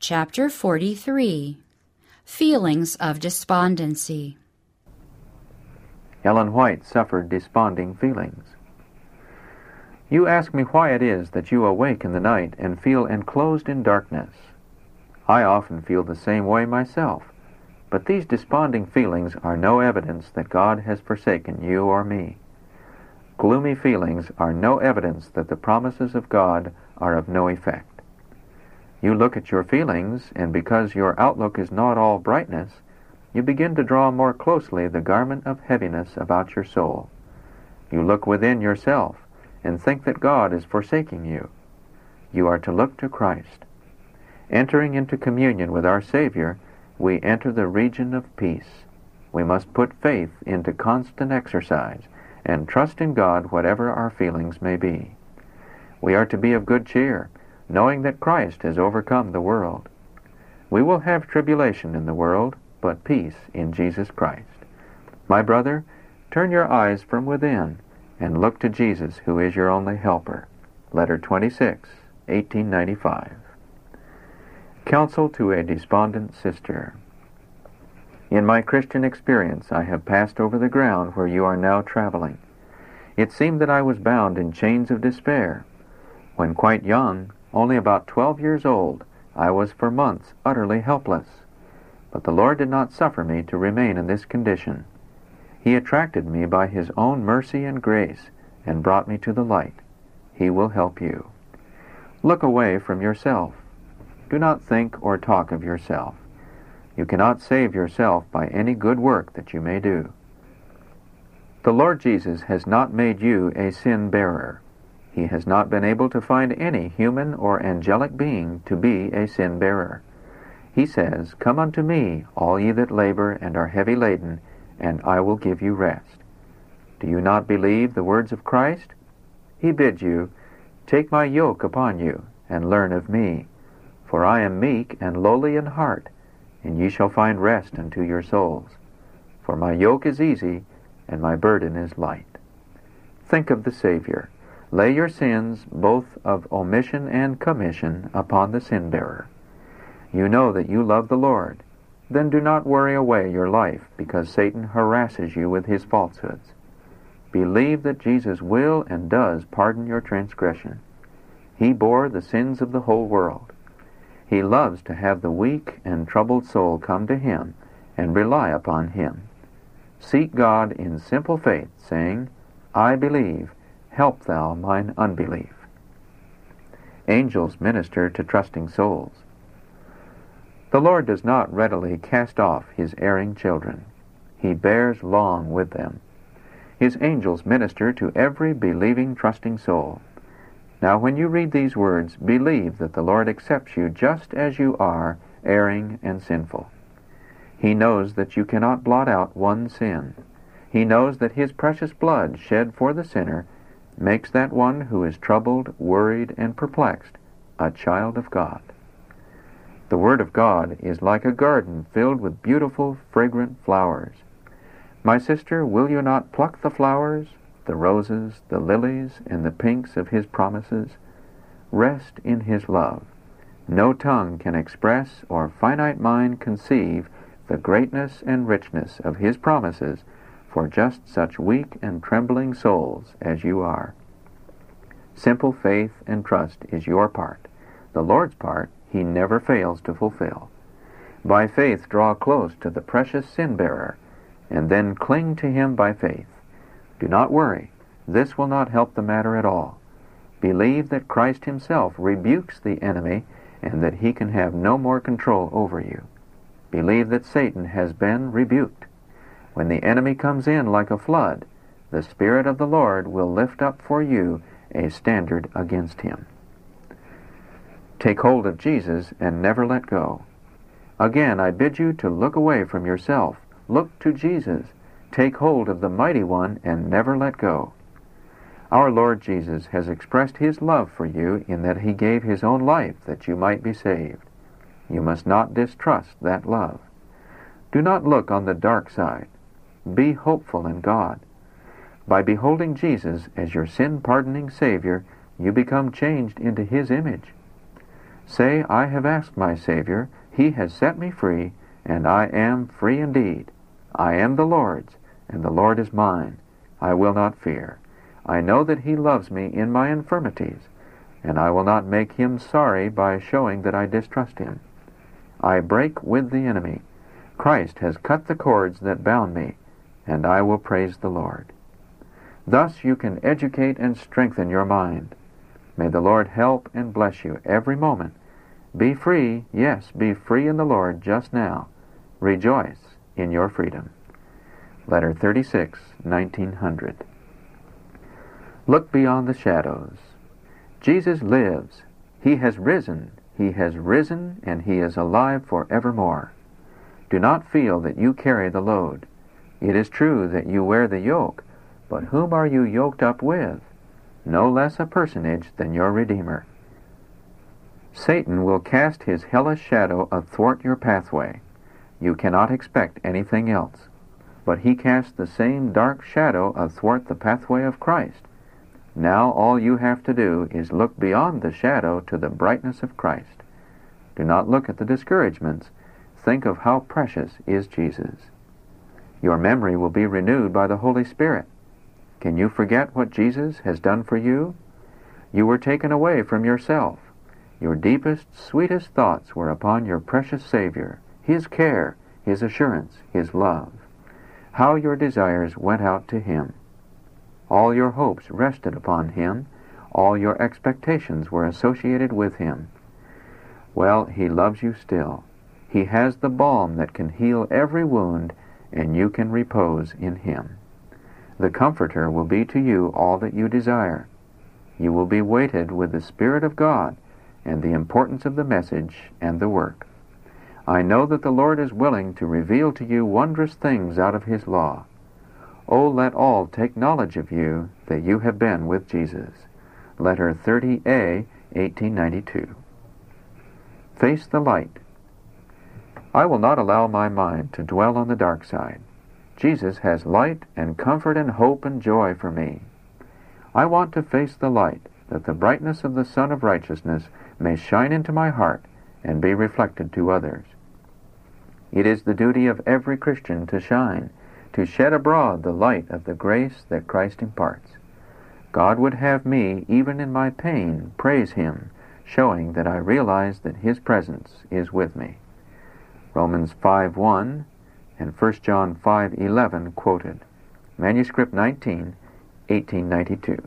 Chapter 43 Feelings of Despondency. Ellen White suffered desponding feelings. You ask me why it is that you awake in the night and feel enclosed in darkness. I often feel the same way myself, but these desponding feelings are no evidence that God has forsaken you or me. Gloomy feelings are no evidence that the promises of God are of no effect. You look at your feelings, and because your outlook is not all brightness, you begin to draw more closely the garment of heaviness about your soul. You look within yourself and think that God is forsaking you. You are to look to Christ. Entering into communion with our Savior, we enter the region of peace. We must put faith into constant exercise and trust in God whatever our feelings may be. We are to be of good cheer, knowing that Christ has overcome the world. We will have tribulation in the world, but peace in Jesus Christ. My brother, turn your eyes from within and look to Jesus, who is your only helper. Letter 26, 1895. Counsel to a Despondent Sister. In my Christian experience, I have passed over the ground where you are now traveling. It seemed that I was bound in chains of despair. When quite young, only about twelve years old, I was for months utterly helpless. But the Lord did not suffer me to remain in this condition. He attracted me by His own mercy and grace and brought me to the light. He will help you. Look away from yourself. Do not think or talk of yourself. You cannot save yourself by any good work that you may do. The Lord Jesus has not made you a sin bearer. He has not been able to find any human or angelic being to be a sin bearer. He says, Come unto me, all ye that labor and are heavy laden, and I will give you rest. Do you not believe the words of Christ? He bids you, Take my yoke upon you, and learn of me. For I am meek and lowly in heart, and ye shall find rest unto your souls. For my yoke is easy, and my burden is light. Think of the Savior. Lay your sins, both of omission and commission, upon the sin bearer. You know that you love the Lord. Then do not worry away your life because Satan harasses you with his falsehoods. Believe that Jesus will and does pardon your transgression. He bore the sins of the whole world. He loves to have the weak and troubled soul come to him and rely upon him. Seek God in simple faith, saying, I believe, help thou mine unbelief. Angels minister to trusting souls. The Lord does not readily cast off his erring children. He bears long with them. His angels minister to every believing, trusting soul. Now, when you read these words, believe that the Lord accepts you just as you are, erring and sinful. He knows that you cannot blot out one sin. He knows that His precious blood shed for the sinner makes that one who is troubled, worried, and perplexed a child of God. The Word of God is like a garden filled with beautiful, fragrant flowers. My sister, will you not pluck the flowers, the roses, the lilies, and the pinks of His promises? Rest in His love. No tongue can express or finite mind conceive the greatness and richness of His promises for just such weak and trembling souls as you are. Simple faith and trust is your part. The Lord's part he never fails to fulfill. By faith draw close to the precious sin bearer, and then cling to him by faith. Do not worry. This will not help the matter at all. Believe that Christ himself rebukes the enemy and that he can have no more control over you. Believe that Satan has been rebuked. When the enemy comes in like a flood, the Spirit of the Lord will lift up for you a standard against him. Take hold of Jesus and never let go. Again, I bid you to look away from yourself. Look to Jesus. Take hold of the Mighty One and never let go. Our Lord Jesus has expressed his love for you in that he gave his own life that you might be saved. You must not distrust that love. Do not look on the dark side. Be hopeful in God. By beholding Jesus as your sin pardoning Savior, you become changed into his image. Say, I have asked my Savior, He has set me free, and I am free indeed. I am the Lord's, and the Lord is mine. I will not fear. I know that He loves me in my infirmities, and I will not make Him sorry by showing that I distrust Him. I break with the enemy. Christ has cut the cords that bound me, and I will praise the Lord. Thus you can educate and strengthen your mind. May the Lord help and bless you every moment. Be free, yes, be free in the Lord just now. Rejoice in your freedom. Letter 36, 1900. Look beyond the shadows. Jesus lives. He has risen. He has risen, and He is alive forevermore. Do not feel that you carry the load. It is true that you wear the yoke, but whom are you yoked up with? No less a personage than your Redeemer. Satan will cast his hellish shadow athwart your pathway. You cannot expect anything else. But he casts the same dark shadow athwart the pathway of Christ. Now all you have to do is look beyond the shadow to the brightness of Christ. Do not look at the discouragements. Think of how precious is Jesus. Your memory will be renewed by the Holy Spirit. Can you forget what Jesus has done for you? You were taken away from yourself. Your deepest, sweetest thoughts were upon your precious Savior, His care, His assurance, His love. How your desires went out to Him. All your hopes rested upon Him. All your expectations were associated with Him. Well, He loves you still. He has the balm that can heal every wound, and you can repose in Him. The Comforter will be to you all that you desire. You will be weighted with the Spirit of God and the importance of the message and the work. I know that the Lord is willing to reveal to you wondrous things out of His law. Oh, let all take knowledge of you that you have been with Jesus. Letter 30A, 1892. Face the light. I will not allow my mind to dwell on the dark side. Jesus has light and comfort and hope and joy for me. I want to face the light, that the brightness of the Sun of Righteousness may shine into my heart and be reflected to others. It is the duty of every Christian to shine, to shed abroad the light of the grace that Christ imparts. God would have me, even in my pain, praise Him, showing that I realize that His presence is with me. Romans 5.1 and 1 John 5:11 quoted. Manuscript 19, 1892.